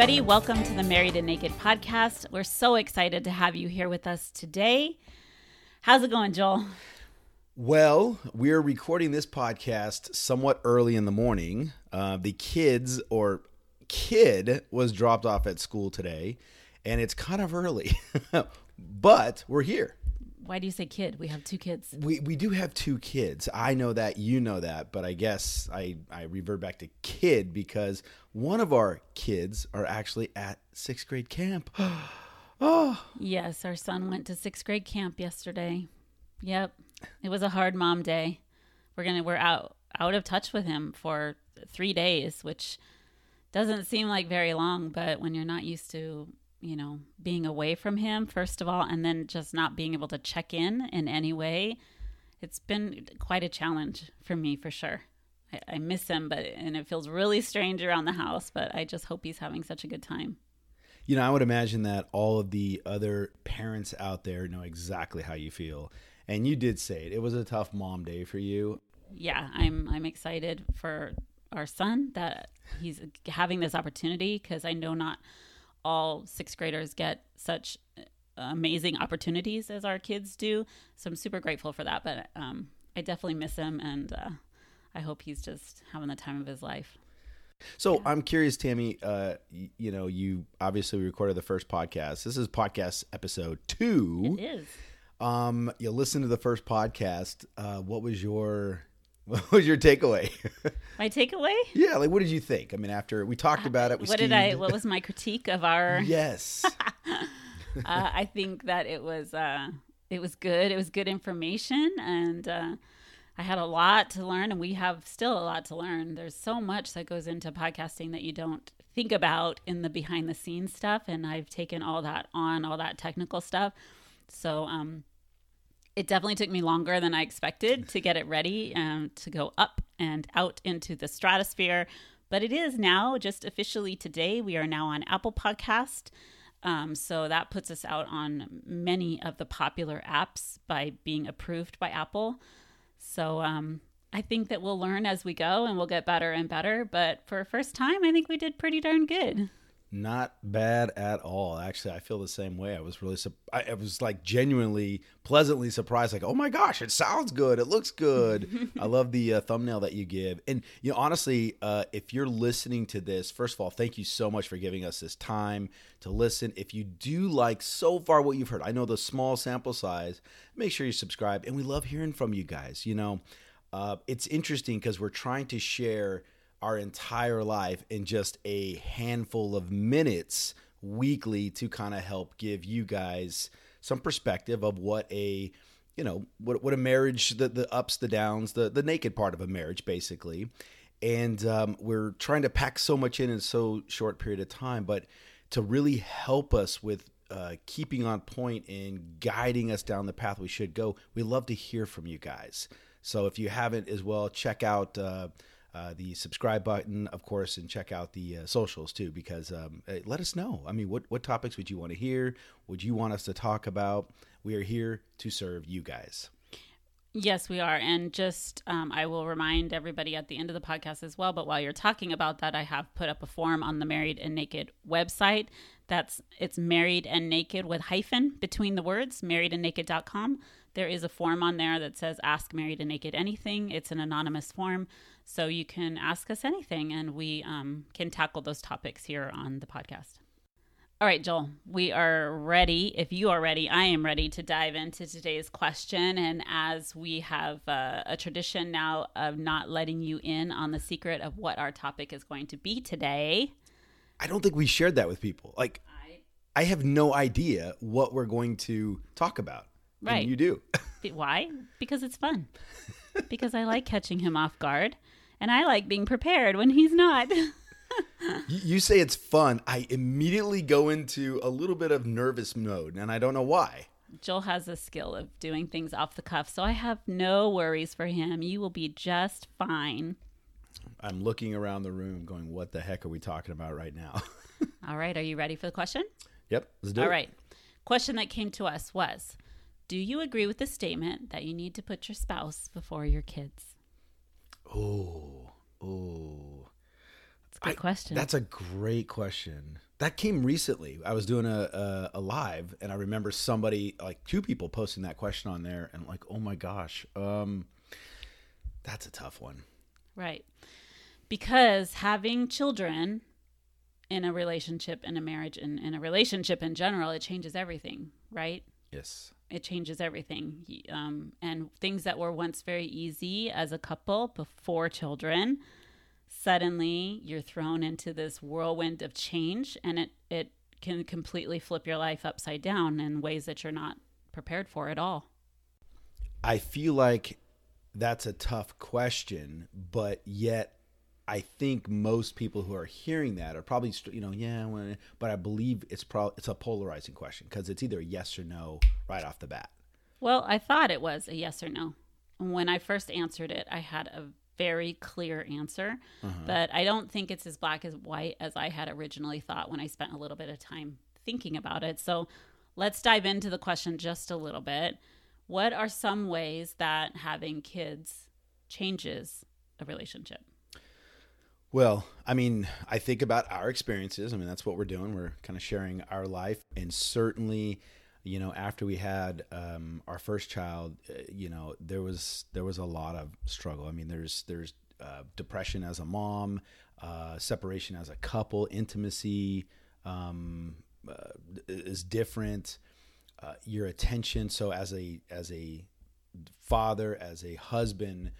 everybody. Welcome to the Married and Naked podcast. We're so excited to have you here with us today. How's it going, Joel? Well, we're recording this podcast somewhat early in the morning. Uh, the kids or kid was dropped off at school today, and it's kind of early, but we're here. Why do you say kid? We have two kids. We we do have two kids. I know that, you know that, but I guess I I revert back to kid because one of our kids are actually at sixth grade camp. oh, yes, our son went to sixth grade camp yesterday. Yep, it was a hard mom day. We're gonna we're out out of touch with him for three days, which doesn't seem like very long, but when you're not used to you know, being away from him, first of all, and then just not being able to check in in any way. It's been quite a challenge for me, for sure. I, I miss him, but and it feels really strange around the house, but I just hope he's having such a good time. You know, I would imagine that all of the other parents out there know exactly how you feel. And you did say it. It was a tough mom day for you. Yeah, I'm I'm excited for our son that he's having this opportunity because I know not all sixth graders get such amazing opportunities as our kids do. So I'm super grateful for that. But um, I definitely miss him, and uh, I hope he's just having the time of his life. So yeah. I'm curious, Tammy. Uh, you, you, know, you obviously recorded the first podcast. This is podcast episode two. It is. Um, you listen to the first podcast. Uh, what was your what was your takeaway? My takeaway? yeah, like what did you think? I mean, after we talked uh, about it, we what did I? What was my critique of our? yes. uh, I think that it was uh, it was good. It was good information, and uh, I had a lot to learn, and we have still a lot to learn. There's so much that goes into podcasting that you don't think about in the behind the scenes stuff, and I've taken all that on, all that technical stuff. So, um, it definitely took me longer than I expected to get it ready um, to go up and out into the stratosphere. But it is now just officially today. We are now on Apple Podcast. Um, so that puts us out on many of the popular apps by being approved by Apple. So um, I think that we'll learn as we go and we'll get better and better. But for a first time, I think we did pretty darn good. Not bad at all. Actually, I feel the same way. I was really, I, was like genuinely pleasantly surprised. Like, oh my gosh, it sounds good. It looks good. I love the uh, thumbnail that you give. And you know, honestly, uh, if you're listening to this, first of all, thank you so much for giving us this time to listen. If you do like so far what you've heard, I know the small sample size. Make sure you subscribe, and we love hearing from you guys. You know, uh, it's interesting because we're trying to share our entire life in just a handful of minutes weekly to kind of help give you guys some perspective of what a you know what what a marriage the the ups the downs the the naked part of a marriage basically. And um, we're trying to pack so much in in so short period of time but to really help us with uh, keeping on point and guiding us down the path we should go we love to hear from you guys. So if you haven't as well check out uh, uh, the subscribe button, of course, and check out the uh, socials too, because um, let us know. I mean, what, what topics would you want to hear? Would you want us to talk about? We are here to serve you guys. Yes, we are. And just, um, I will remind everybody at the end of the podcast as well. But while you're talking about that, I have put up a form on the Married and Naked website. That's, it's married and naked with hyphen between the words, marriedandnaked.com. There is a form on there that says Ask Married and Naked Anything. It's an anonymous form. So you can ask us anything and we um, can tackle those topics here on the podcast. All right, Joel, we are ready. If you are ready, I am ready to dive into today's question. And as we have uh, a tradition now of not letting you in on the secret of what our topic is going to be today, I don't think we shared that with people. Like, I, I have no idea what we're going to talk about. Right. you do. Why? Because it's fun. because I like catching him off guard and I like being prepared when he's not. you say it's fun. I immediately go into a little bit of nervous mode, and I don't know why. Joel has a skill of doing things off the cuff, so I have no worries for him. You will be just fine. I'm looking around the room going, what the heck are we talking about right now? All right, are you ready for the question? Yep, let's do All it. All right. Question that came to us was Do you agree with the statement that you need to put your spouse before your kids? Oh, oh. It's a good I- question. That's a great question. That came recently. I was doing a, a a live, and I remember somebody, like two people, posting that question on there, and I'm like, oh my gosh, um, that's a tough one. Right. Because having children in a relationship, in a marriage, and in a relationship in general, it changes everything, right? Yes. It changes everything. Um, and things that were once very easy as a couple before children, suddenly you're thrown into this whirlwind of change, and it, it can completely flip your life upside down in ways that you're not prepared for at all. I feel like that's a tough question, but yet I think most people who are hearing that are probably, you know, yeah, but I believe it's probably it's a polarizing question because it's either yes or no right off the bat. Well, I thought it was a yes or no. When I first answered it, I had a very clear answer, uh-huh. but I don't think it's as black as white as I had originally thought when I spent a little bit of time thinking about it. So let's dive into the question just a little bit. What are some ways that having kids changes a relationship? Well, I mean, I think about our experiences. I mean, that's what we're doing. We're kind of sharing our life, and certainly, you know, after we had um, our first child, uh, you know, there was there was a lot of struggle. I mean, there's there's uh, depression as a mom, uh, separation as a couple, intimacy um, uh, is different. Uh, your attention. So as a as a father, as a husband,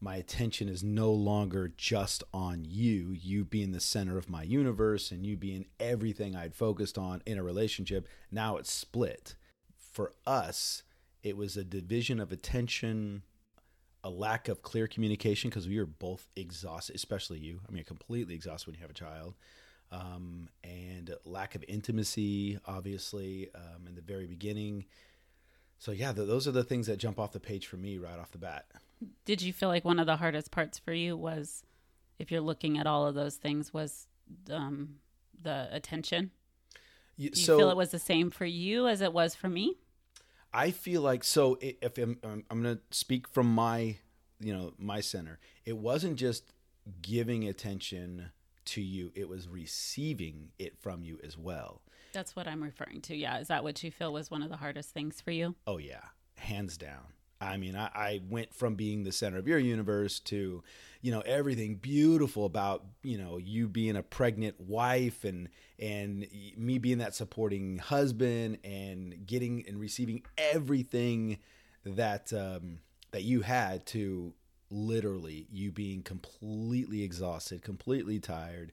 my attention is no longer just on you, you being the center of my universe and you being everything I'd focused on in a relationship. Now it's split. For us, it was a division of attention, a lack of clear communication because we were both exhausted, especially you. I mean, completely exhausted when you have a child. Um, and lack of intimacy, obviously, um, in the very beginning. So, yeah, th- those are the things that jump off the page for me right off the bat. Did you feel like one of the hardest parts for you was, if you're looking at all of those things, was um, the attention? Y- Do you feel it was the same for you as it was for me? I feel like so if I'm, I'm I'm going to speak from my you know my center. It wasn't just giving attention to you; it was receiving it from you as well. That's what I'm referring to. Yeah. Is that what you feel was one of the hardest things for you? Oh yeah, hands down. I mean, I, I went from being the center of your universe to, you know, everything beautiful about you know you being a pregnant wife and and me being that supporting husband and getting and receiving everything that um, that you had to literally you being completely exhausted, completely tired,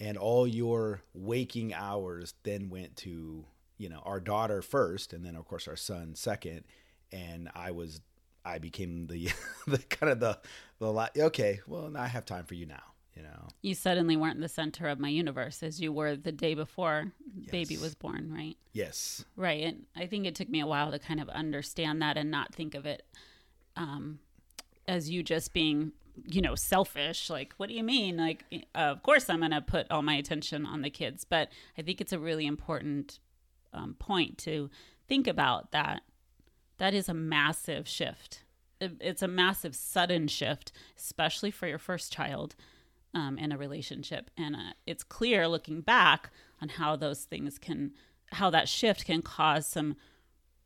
and all your waking hours then went to you know our daughter first and then of course our son second and i was i became the the kind of the the la- okay well now i have time for you now you know You suddenly weren't the center of my universe as you were the day before baby was born, right? yes Right. And I think it took me a while to kind of understand that and not think of it um, as you just being, you know, selfish. Like, what do you mean? Like, uh, of course I'm going to put all my attention on the kids. But I think it's a really important um, point to think about that. That is a massive shift. It's a massive, sudden shift, especially for your first child um, in a relationship. And uh, it's clear looking back on how those things can, how that shift can cause some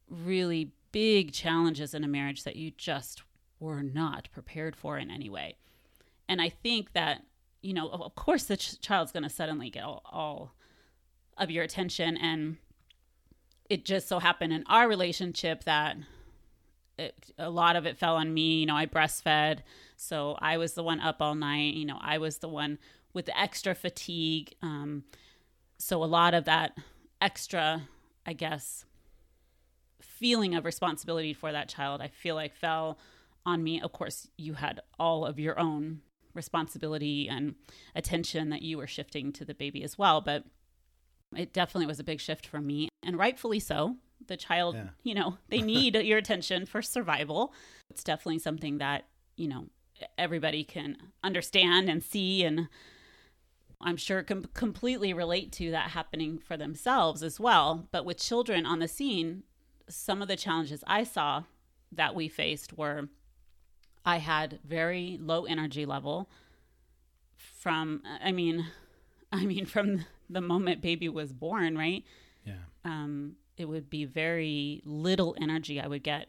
really big challenges in a marriage that you just were not prepared for in any way. And I think that, you know, of course, the ch- child's going to suddenly get all, all of your attention. And it just so happened in our relationship that it, a lot of it fell on me. You know, I breastfed, so I was the one up all night. You know, I was the one with the extra fatigue. Um, so a lot of that extra, I guess, feeling of responsibility for that child, I feel like fell on me. Of course, you had all of your own responsibility and attention that you were shifting to the baby as well, but it definitely was a big shift for me, and rightfully so. The child, Yeah. you know, they need your attention for survival. It's definitely something that, you know, everybody can understand and see and I'm sure can completely relate to that happening for themselves as well. But with children on the scene, some of the challenges I saw that we faced were I had very low energy level from I mean, I mean from the moment baby was born, right? Yeah. Um, it would be very little energy I would get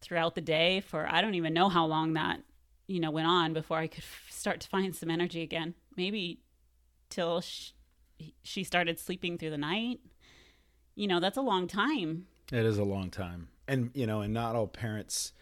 throughout the day for I don't even know how long that you know went on before I could f- start to find some energy again. Maybe till sh- she started sleeping through the night. You know, that's a long time. It is a long time. And, you know, and not all parents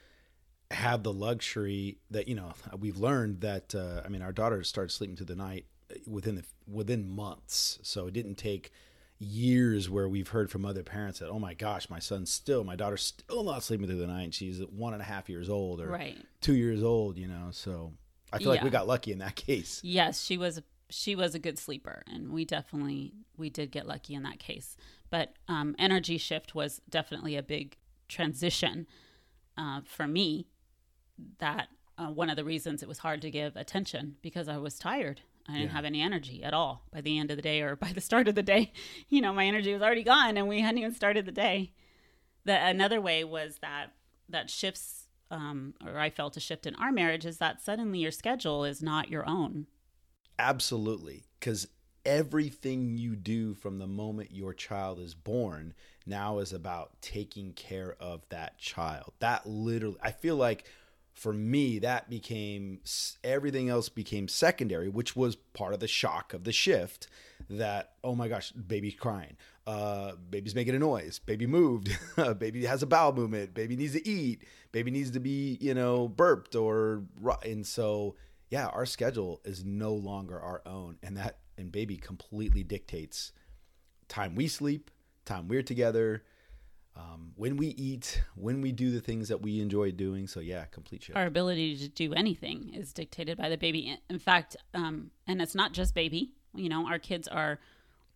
have the luxury that, you know, we've learned that, uh, I mean, our daughter started sleeping through the night within the, within months. So it didn't take years where we've heard from other parents that, oh my gosh, my son's still, my daughter's still not sleeping through the night. She's one and a half years old or Right. two years old, you know. So I feel like we got lucky in that case. Yes, she was she was a good sleeper and we definitely we did get lucky in that case. But um, energy shift was definitely a big transition uh, for me. That uh, one of the reasons it was hard to give attention because I was tired. I didn't Yeah. have any energy at all by the end of the day or by the start of the day. You know, my energy was already gone and we hadn't even started the day. The another way was that that shifts um, or I felt a shift in our marriage is that suddenly your schedule is not your own. Absolutely. Because everything you do from the moment your child is born now is about taking care of that child. That literally, I feel like for me, that became everything else became secondary, which was part of the shock of the shift that, oh my gosh, baby's crying. Uh, baby's making a noise. Baby moved. baby has a bowel movement. Baby needs to eat. Baby needs to be, you know, burped or, and so, yeah, our schedule is no longer our own. And that, and baby completely dictates time we sleep, time we're together, um, when we eat, when we do the things that we enjoy doing. So yeah, complete shift. Our ability to do anything is dictated by the baby. In fact, um, and it's not just baby. You know, our kids are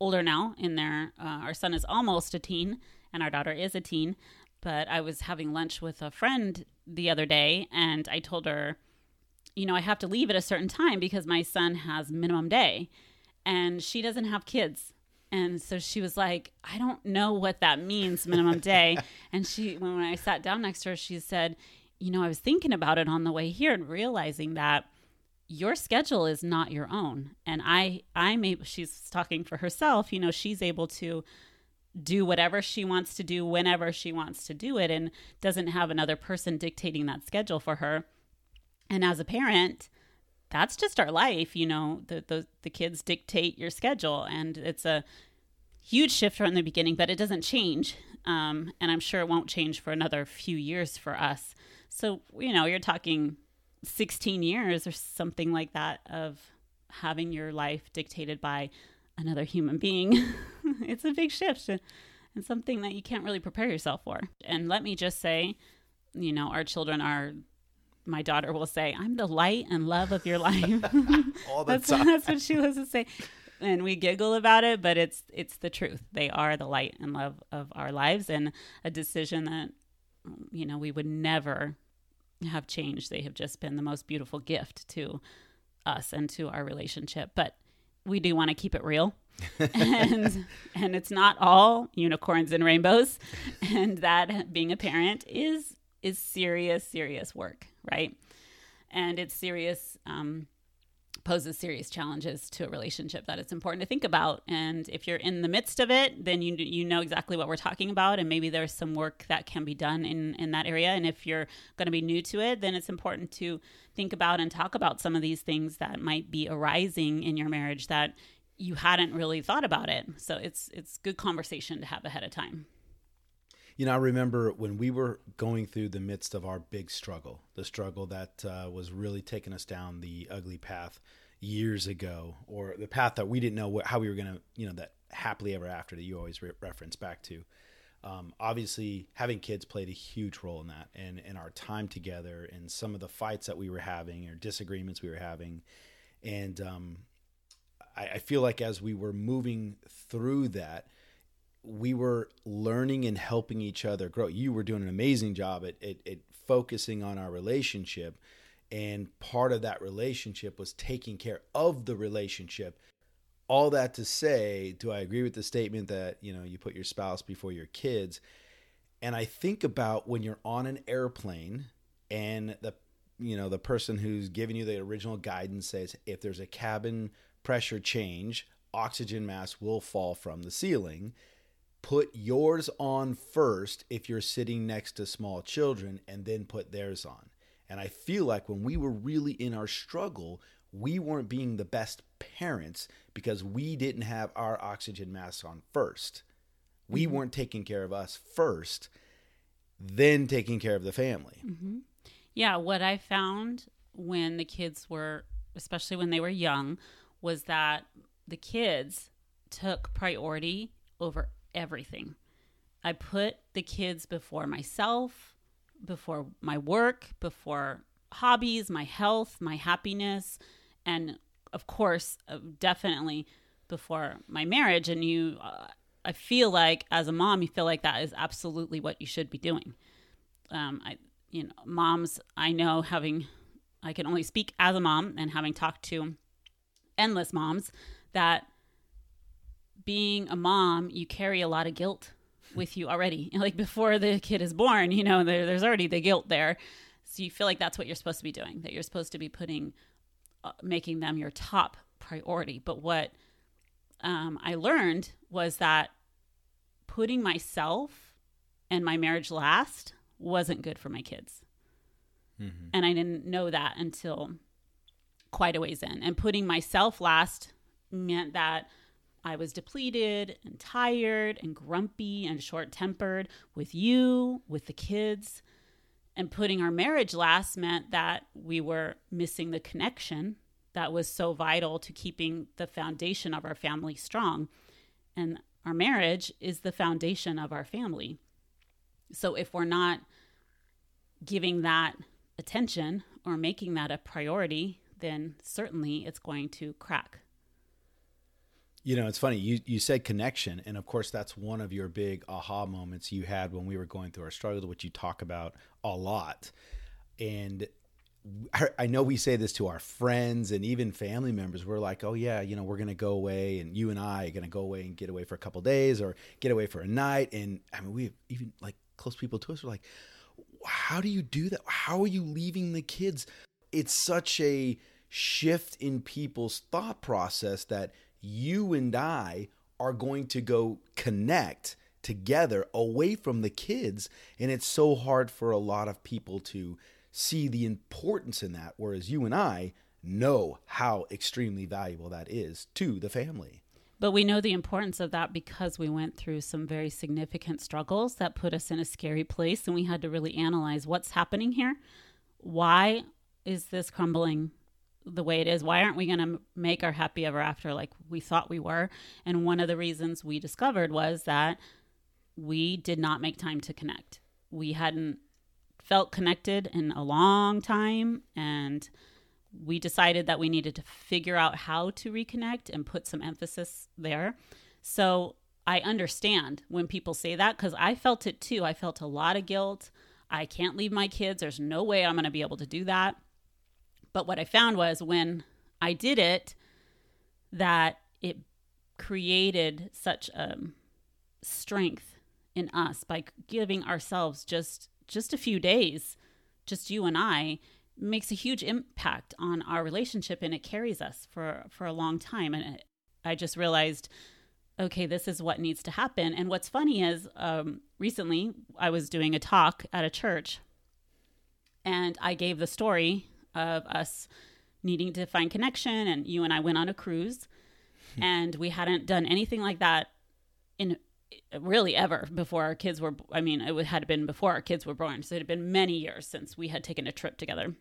older now. In their, uh, our son is almost a teen, and our daughter is a teen. But I was having lunch with a friend the other day, and I told her, you know, I have to leave at a certain time because my son has minimum day, and she doesn't have kids. And so she was like, I don't know what that means, minimum day. and she, when, I sat down next to her, she said, You know, I was thinking about it on the way here and realizing that your schedule is not your own. And I, I'm able, she's talking for herself, you know, she's able to do whatever she wants to do whenever she wants to do it and doesn't have another person dictating that schedule for her. And as a parent, that's just our life you know the, the the kids dictate your schedule and it's a huge shift from the beginning but it doesn't change um, and i'm sure it won't change for another few years for us. So you know you're talking 16 years or something like that of having your life dictated by another human being. It's a big shift and something that you can't really prepare yourself for. And let me just say you know our children are my daughter will say, I'm the light and love of your life. All the that's, time. that's what she was to say. And we giggle about it, but it's it's the truth. They are the light and love of our lives and a decision that you know, we would never have changed. They have just been the most beautiful gift to us and to our relationship. But we do want to keep it real. and and it's not all unicorns and rainbows. And that being a parent is is serious, serious work, right? And it's serious, um, poses serious challenges to a relationship that it's important to think about. And if you're in the midst of it, then you you know exactly what we're talking about, and maybe there's some work that can be done in in that area. And if you're going to be new to it, then it's important to think about and talk about some of these things that might be arising in your marriage that you hadn't really thought about it. So it's it's good conversation to have ahead of time. You know, I remember when we were going through the midst of our big struggle, the struggle that uh, was really taking us down the ugly path years ago, or the path that we didn't know what, how we were going to, you know, that happily ever after that you always re- reference back to. Um, obviously, having kids played a huge role in that, and in our time together, and some of the fights that we were having, or disagreements we were having, and um, I, I feel like as we were moving through that, we were learning and helping each other grow. You were doing an amazing job at, at, at, focusing on our relationship. And part of that relationship was taking care of the relationship. All that to say, do I agree with the statement that, you know, you put your spouse before your kids? And I think about when you're on an airplane and the you know the person who's giving you the original guidance says if there's a cabin pressure change oxygen mask will fall from the ceiling put yours on first if you're sitting next to small children and then put theirs on and i feel like when we were really in our struggle we weren't being the best parents because we didn't have our oxygen masks on first we mm-hmm. weren't taking care of us first then taking care of the family mm-hmm. Yeah, what I found when the kids were, especially when they were young, was that the kids took priority over everything. I put the kids before myself, before my work, before hobbies, my health, my happiness, and of course, uh, definitely before my marriage. And you, uh, I feel like as a mom, you feel like that is absolutely what you should be doing. Um, I, you know, moms I know having, I can only speak as a mom and having talked to endless moms that being a mom, you carry a lot of guilt with you already. Like before the kid is born, you know, there, there's already the guilt there. So you feel like that's what you're supposed to be doing, that you're supposed to be putting, uh, making them your top priority. But what um, I learned was that putting myself and my marriage last wasn't good for my kids. Mm-hmm. And I didn't know that until quite a ways in. And putting myself last meant that I was depleted and tired and grumpy and short tempered with you, with the kids. And putting our marriage last meant that we were missing the connection that was so vital to keeping the foundation of our family strong. And our marriage is the foundation of our family. So if we're not giving that attention or making that a priority, then certainly it's going to crack. You know, it's funny. You you said connection, and of course, that's one of your big aha moments you had when we were going through our struggle, which you talk about a lot. And I know we say this to our friends and even family members. We're like, oh yeah, you know, we're gonna go away, and you and I are gonna go away and get away for a couple days or get away for a night. And I mean, we even like close people to us are like, how do you do that? How are you leaving the kids? It's such a shift in people's thought process that you and I are going to go connect together away from the kids. And it's so hard for a lot of people to see the importance in that. Whereas you and I know how extremely valuable that is to the family. But we know the importance of that because we went through some very significant struggles that put us in a scary place. And we had to really analyze what's happening here. Why is this crumbling the way it is? Why aren't we going to make our happy ever after like we thought we were? And one of the reasons we discovered was that we did not make time to connect. We hadn't felt connected in a long time. And we decided that we needed to figure out how to reconnect and put some emphasis there. So I understand when people say that because I felt it too. I felt a lot of guilt. I can't leave my kids. There's no way I'm going to be able to do that. But what I found was when I did it, that it created such a strength in us by giving ourselves just just a few days, just you and I, makes a huge impact on our relationship and it carries us for for a long time. And it, i just realized okay this is what needs to happen. And what's funny is um, recently i was doing a talk at a church and i gave the story of us needing to find connection and you and i went on a cruise and we hadn't done anything like that in really ever before our kids were i mean it had been before our kids were born so it had been many years since we had taken a trip together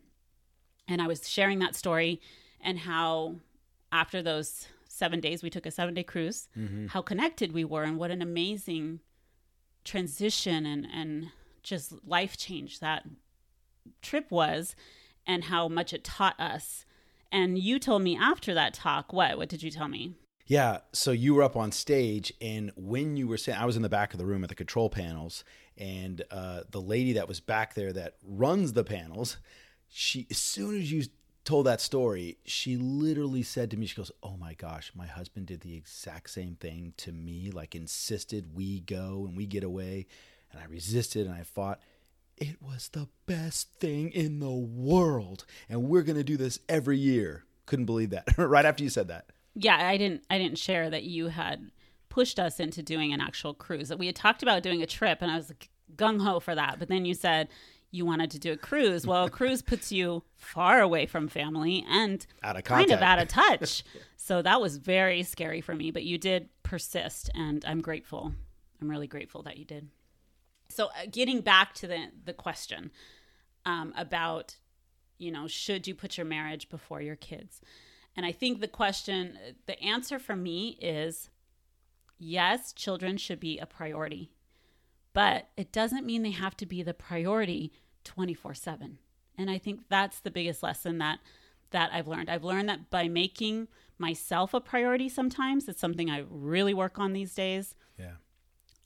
and I was sharing that story and how after those seven days, we took a seven day cruise, mm-hmm. how connected we were and what an amazing transition and, and just life change that trip was and how much it taught us. And you told me after that talk, what? What did you tell me? Yeah, so you were up on stage, and when you were saying, I was in the back of the room at the control panels, and uh, the lady that was back there that runs the panels she as soon as you told that story, she literally said to me, she goes, "Oh my gosh, my husband did the exact same thing to me. Like insisted we go and we get away, and I resisted and I fought." It was the best thing in the world. And we're going to do this every year. Couldn't believe that right after you said that. Yeah, I didn't I didn't share that you had pushed us into doing an actual cruise. That we had talked about doing a trip and I was like gung ho for that. But then you said you wanted to do a cruise. Well, a cruise puts you far away from family and Out of kind of out of touch. So that was very scary for me, but you did persist and I'm grateful. I'm really grateful that you did. So uh, getting back to the the question um, about you know should you put your marriage before your kids? And I think the question the answer for me is yes, children should be a priority. But it doesn't mean they have to be the priority 24/7. And I think that's the biggest lesson that that I've learned. I've learned that by making myself a priority sometimes, it's something I really work on these days. Yeah.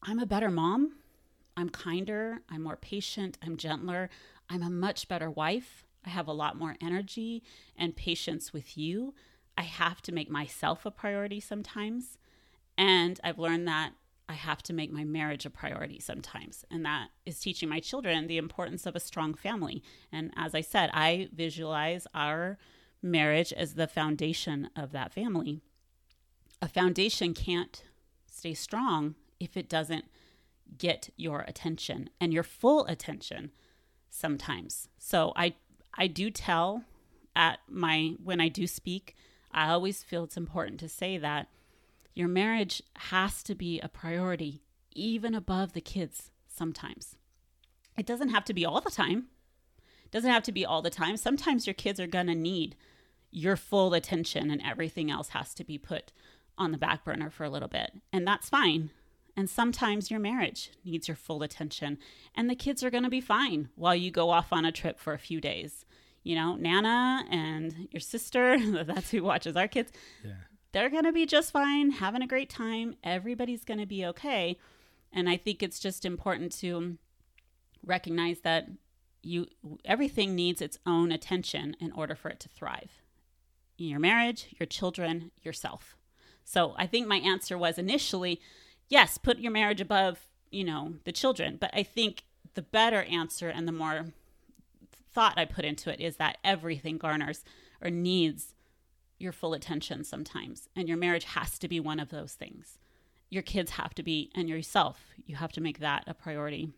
I'm a better mom. I'm kinder. I'm more patient. I'm gentler. I'm a much better wife. I have a lot more energy and patience with you. I have to make myself a priority sometimes. And I've learned that I have to make my marriage a priority sometimes. And that is teaching my children the importance of a strong family. And as I said, I visualize our marriage as the foundation of that family. A foundation can't stay strong if it doesn't get your attention and your full attention sometimes. So I I do tell at my when I do speak, I always feel it's important to say that your marriage has to be a priority even above the kids sometimes. It doesn't have to be all the time. It doesn't have to be all the time. Sometimes your kids are going to need your full attention and everything else has to be put on the back burner for a little bit. And that's fine. And sometimes your marriage needs your full attention, and the kids are going to be fine while you go off on a trip for a few days. You know, Nana and your sister, that's who watches our kids, Yeah. they're going to be just fine, having a great time. Everybody's going to be okay. And I think it's just important to recognize that you everything needs its own attention in order for it to thrive. Your marriage, your children, yourself. So I think my answer was initially, yes, put your marriage above, you know, the children. But I think the better answer and the more thought I put into it is that everything garners or needs your full attention sometimes. And your marriage has to be one of those things. Your kids have to be, and yourself, you have to make that a priority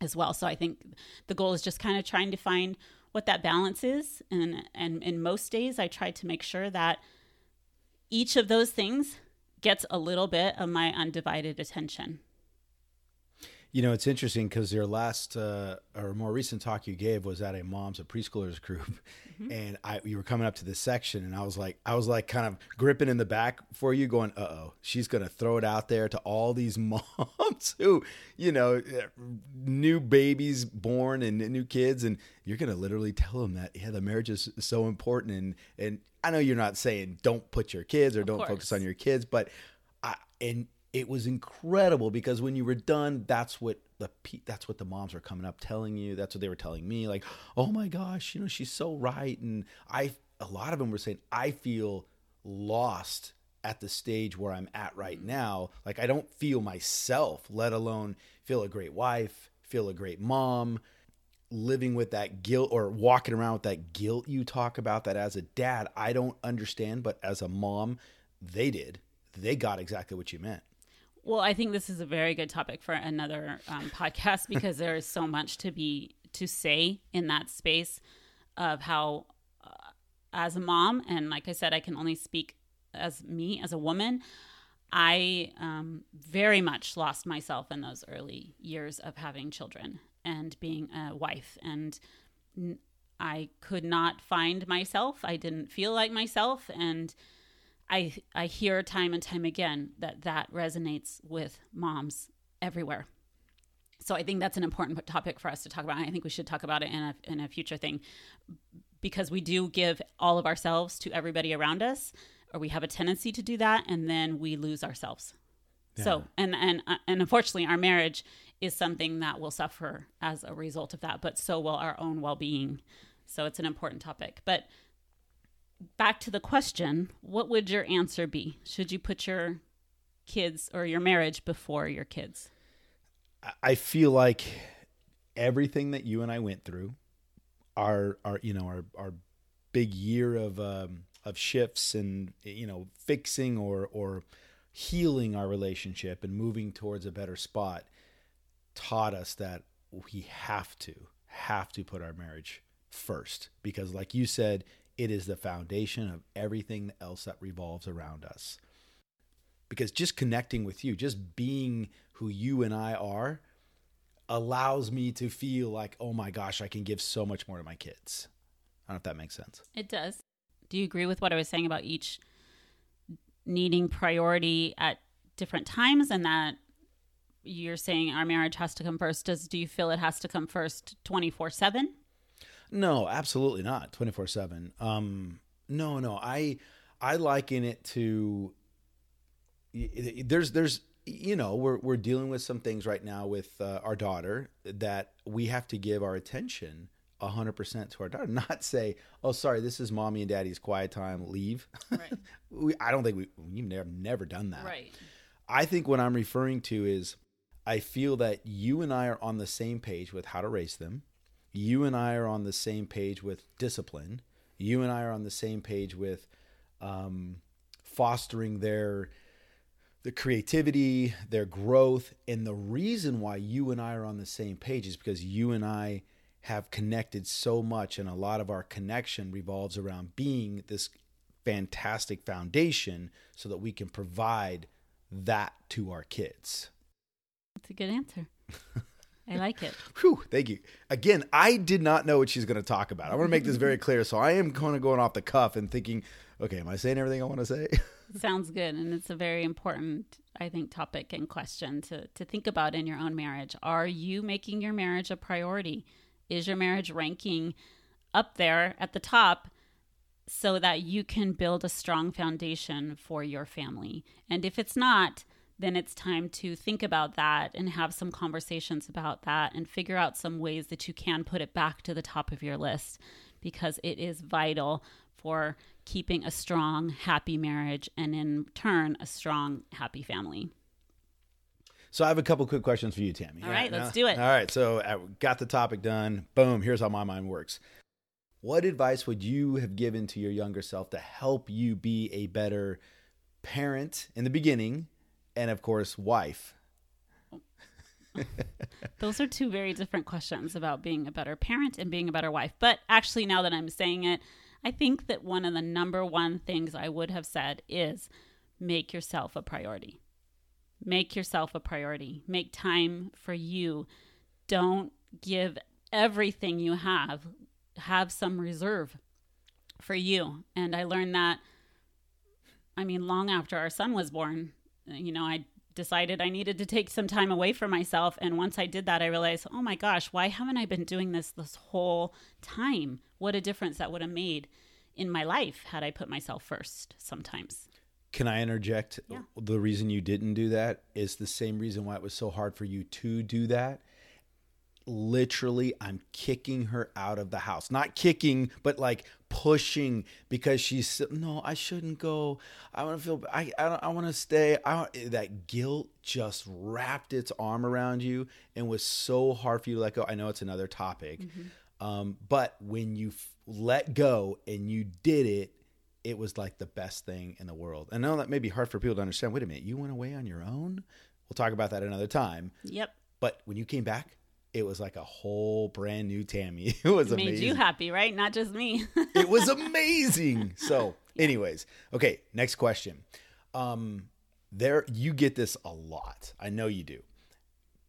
as well. So I think the goal is just kind of trying to find what that balance is. And, and in most days, I try to make sure that each of those things gets a little bit of my undivided attention. You know, it's interesting because your last uh, or more recent talk you gave was at a moms of preschoolers group, and I you were coming up to this section, and I was like, I was like kind of gripping in the back for you, going, "Uh oh, she's gonna throw it out there to all these moms who, you know, new babies born and new kids, and you're gonna literally tell them that yeah, the marriage is so important, and and I know you're not saying don't put your kids or don't course. focus on your kids, but I and it was incredible because when you were done, that's what the pe- that's what the moms were coming up telling you. That's what they were telling me. Like, oh my gosh, you know, she's so right. And I, a lot of them were saying, I feel lost at the stage where I'm at right mm. now. Like, I don't feel myself, let alone feel a great wife, feel a great mom. Living with that guilt or walking around with that guilt you talk about that as a dad, I don't understand, but as a mom, they did. They got exactly what you meant. Well, I think this is a very good topic for another um, podcast because there is so much to be to say in that space of how, uh, as a mom, and like I said, I can only speak as me as a woman. I um, very much lost myself in those early years of having children and being a wife, and I could not find myself. I didn't feel like myself, and I I hear time and time again that that resonates with moms everywhere. So I think that's an important topic for us to talk about. I think we should talk about it in a in a future thing because we do give all of ourselves to everybody around us, or we have a tendency to do that, and then we lose ourselves. So and and uh, and unfortunately, our marriage is something that will suffer as a result of that, but so will our own well being. So it's an important topic, but back to the question what would your answer be? Should you put your kids or your marriage before your kids? I feel like everything that you and I went through, our our you know our our big year of um, of shifts and you know fixing or or healing our relationship and moving towards a better spot taught us that we have to have to put our marriage first. Because like you said it is the foundation of everything else that revolves around us because just connecting with you just being who you and I are allows me to feel like oh my gosh I can give so much more to my kids I don't know if that makes sense It does. Do you agree with what I was saying about each needing priority at different times and that you're saying our marriage has to come first? Does do you feel it has to come first 24/7? No, absolutely not. Twenty four seven. Um, no, no. I I liken it to. There's there's you know we're we're dealing with some things right now with uh, our daughter that we have to give our attention hundred percent to our daughter. Not say, "Oh, sorry, this is mommy and daddy's quiet time. Leave." Right. we, I don't think we we've never never done that. Right. I think what I'm referring to is I feel that you and I are on the same page with how to raise them. You and I are on the same page with discipline. You and I are on the same page with um, fostering their the creativity, their growth, and the reason why you and I are on the same page is because you and I have connected so much, and a lot of our connection revolves around being this fantastic foundation so that we can provide that to our kids. That's a good answer. I like it. Whew, thank you. Again, I did not know what she's going to talk about. I want to make this very clear. So I am kind of going off the cuff and thinking, okay, am I saying everything I want to say? Sounds good. And it's a very important, I think, topic and question to, to think about in your own marriage. Are you making your marriage a priority? Is your marriage ranking up there at the top so that you can build a strong foundation for your family? And if it's not, then it's time to think about that and have some conversations about that and figure out some ways that you can put it back to the top of your list because it is vital for keeping a strong, happy marriage and in turn, a strong, happy family. So I have a couple quick questions for you, Tammy. All right, let's do it. All right, so I got the topic done. Boom, here's how my mind works. What advice would you have given to your younger self to help you be a better parent in the beginning and of course, wife? Those are two very different questions about being a better parent and being a better wife. But actually, now that I'm saying it, I think that one of the number one things I would have said is make yourself a priority. Make yourself a priority. Make time for you. Don't give everything you have. Have some reserve for you. And I learned that, I mean, long after our son was born, you know, I decided I needed to take some time away for myself. And once I did that, I realized, oh my gosh, why haven't I been doing this this whole time? What a difference that would have made in my life had I put myself first sometimes. Can I interject? Yeah. The reason you didn't do that is the same reason why it was so hard for you to do that. Literally, I'm kicking her out of the house. Not kicking, but like pushing because she's no, I shouldn't go. I want to feel. I I, I want to stay. I that guilt just wrapped its arm around you and was so hard for you to let go. I know it's another topic, Mm-hmm. um, but when you f- let go and you did it, it was like the best thing in the world. And I know that may be hard for people to understand. Wait a minute, you went away on your own? We'll talk about that another time. Yep. But when you came back, it was like a whole brand new Tammy. It was It made amazing. you happy, right? Not just me. it was amazing. So, anyways, okay, next question. Um, there you get this a lot. I know you do.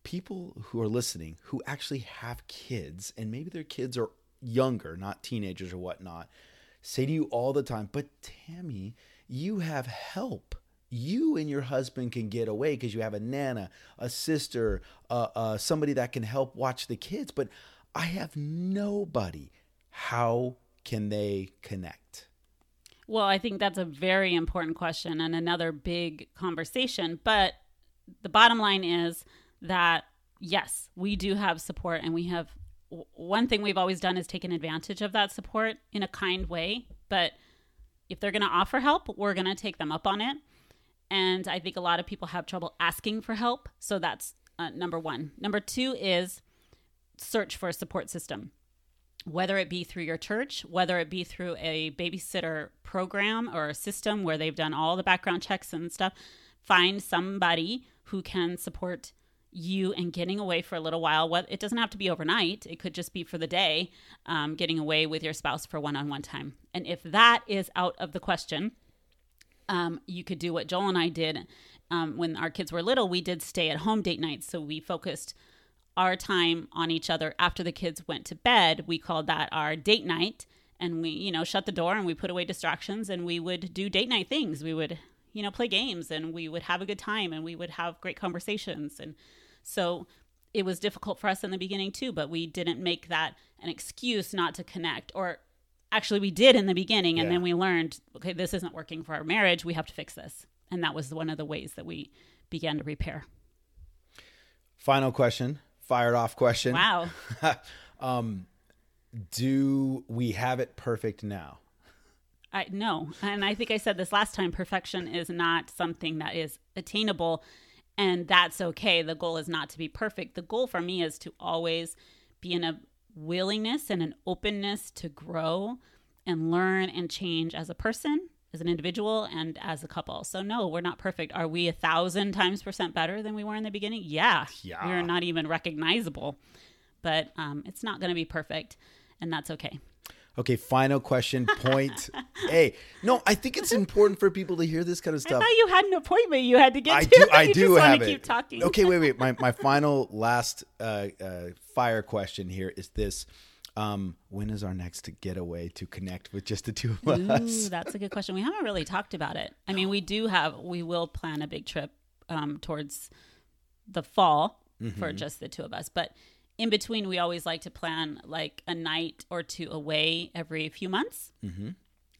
People who are listening who actually have kids, and maybe their kids are younger, not teenagers or whatnot, say to you all the time, but Tammy, you have help. You and your husband can get away because you have a nana, a sister, uh, uh, somebody that can help watch the kids. But I have nobody. How can they connect? Well, I think that's a very important question and another big conversation. But the bottom line is that yes, we do have support, and we have one thing we've always done is taken advantage of that support in a kind way. But if they're going to offer help, we're going to take them up on it. And I think a lot of people have trouble asking for help. So that's uh, number one. Number two is search for a support system whether it be through your church, whether it be through a babysitter program or a system where they've done all the background checks and stuff, find somebody who can support you in getting away for a little while. It doesn't have to be overnight, it could just be for the day, um, getting away with your spouse for one on one time. And if that is out of the question, um, you could do what Joel and I did um, when our kids were little. We did stay at home date nights. So we focused our time on each other after the kids went to bed. We called that our date night. And we, you know, shut the door and we put away distractions and we would do date night things. We would, you know, play games and we would have a good time and we would have great conversations. And so it was difficult for us in the beginning too, but we didn't make that an excuse not to connect. Or actually, we did in the beginning. And yeah. then we learned, okay, this isn't working for our marriage. We have to fix this. And that was one of the ways that we began to repair. Final question fired off question. Wow. um, do we have it perfect now? I no, and I think I said this last time. Perfection is not something that is attainable, and that's okay. The goal is not to be perfect. The goal for me is to always be in a willingness and an openness to grow and learn and change as a person as an individual and as a couple. So no, we're not perfect. Are we a thousand times percent better than we were in the beginning? Yeah, yeah. we're not even recognizable, but um, it's not going to be perfect, and that's okay. Okay, final question. Point A. No, I think it's important for people to hear this kind of stuff. I thought you had an appointment you had to get I to. Do, I you do have it. Keep talking. Okay, wait, wait. My my final last uh, uh, fire question here is this: um, when is our next getaway to connect with just the two of Ooh, us? that's a good question. We haven't really talked about it. I mean, we do have, we will plan a big trip um, towards the fall mm-hmm. for just the two of us. But in between, we always like to plan like a night or two away every few months. Mm-hmm.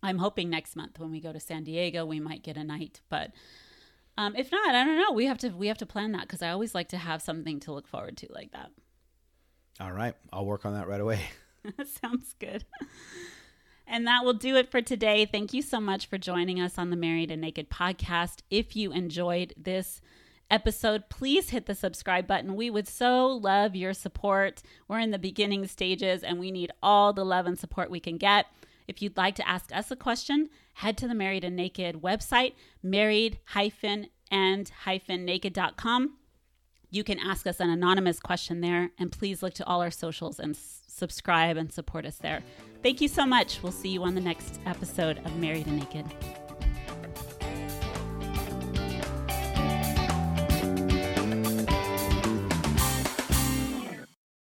I'm hoping next month when we go to San Diego, we might get a night. But um, if not, I don't know. We have to we have to plan that because I always like to have something to look forward to like that. All right, I'll work on that right away. Sounds good. And that will do it for today. Thank you so much for joining us on the Married and Naked podcast. If you enjoyed this episode, please hit the subscribe button. We would so love your support. We're in the beginning stages and we need all the love and support we can get. If you'd like to ask us a question, head to the Married and Naked website, married and naked.com. You can ask us an anonymous question there, and please look to all our socials and s- subscribe and support us there. Thank you so much. We'll see you on the next episode of Married and Naked.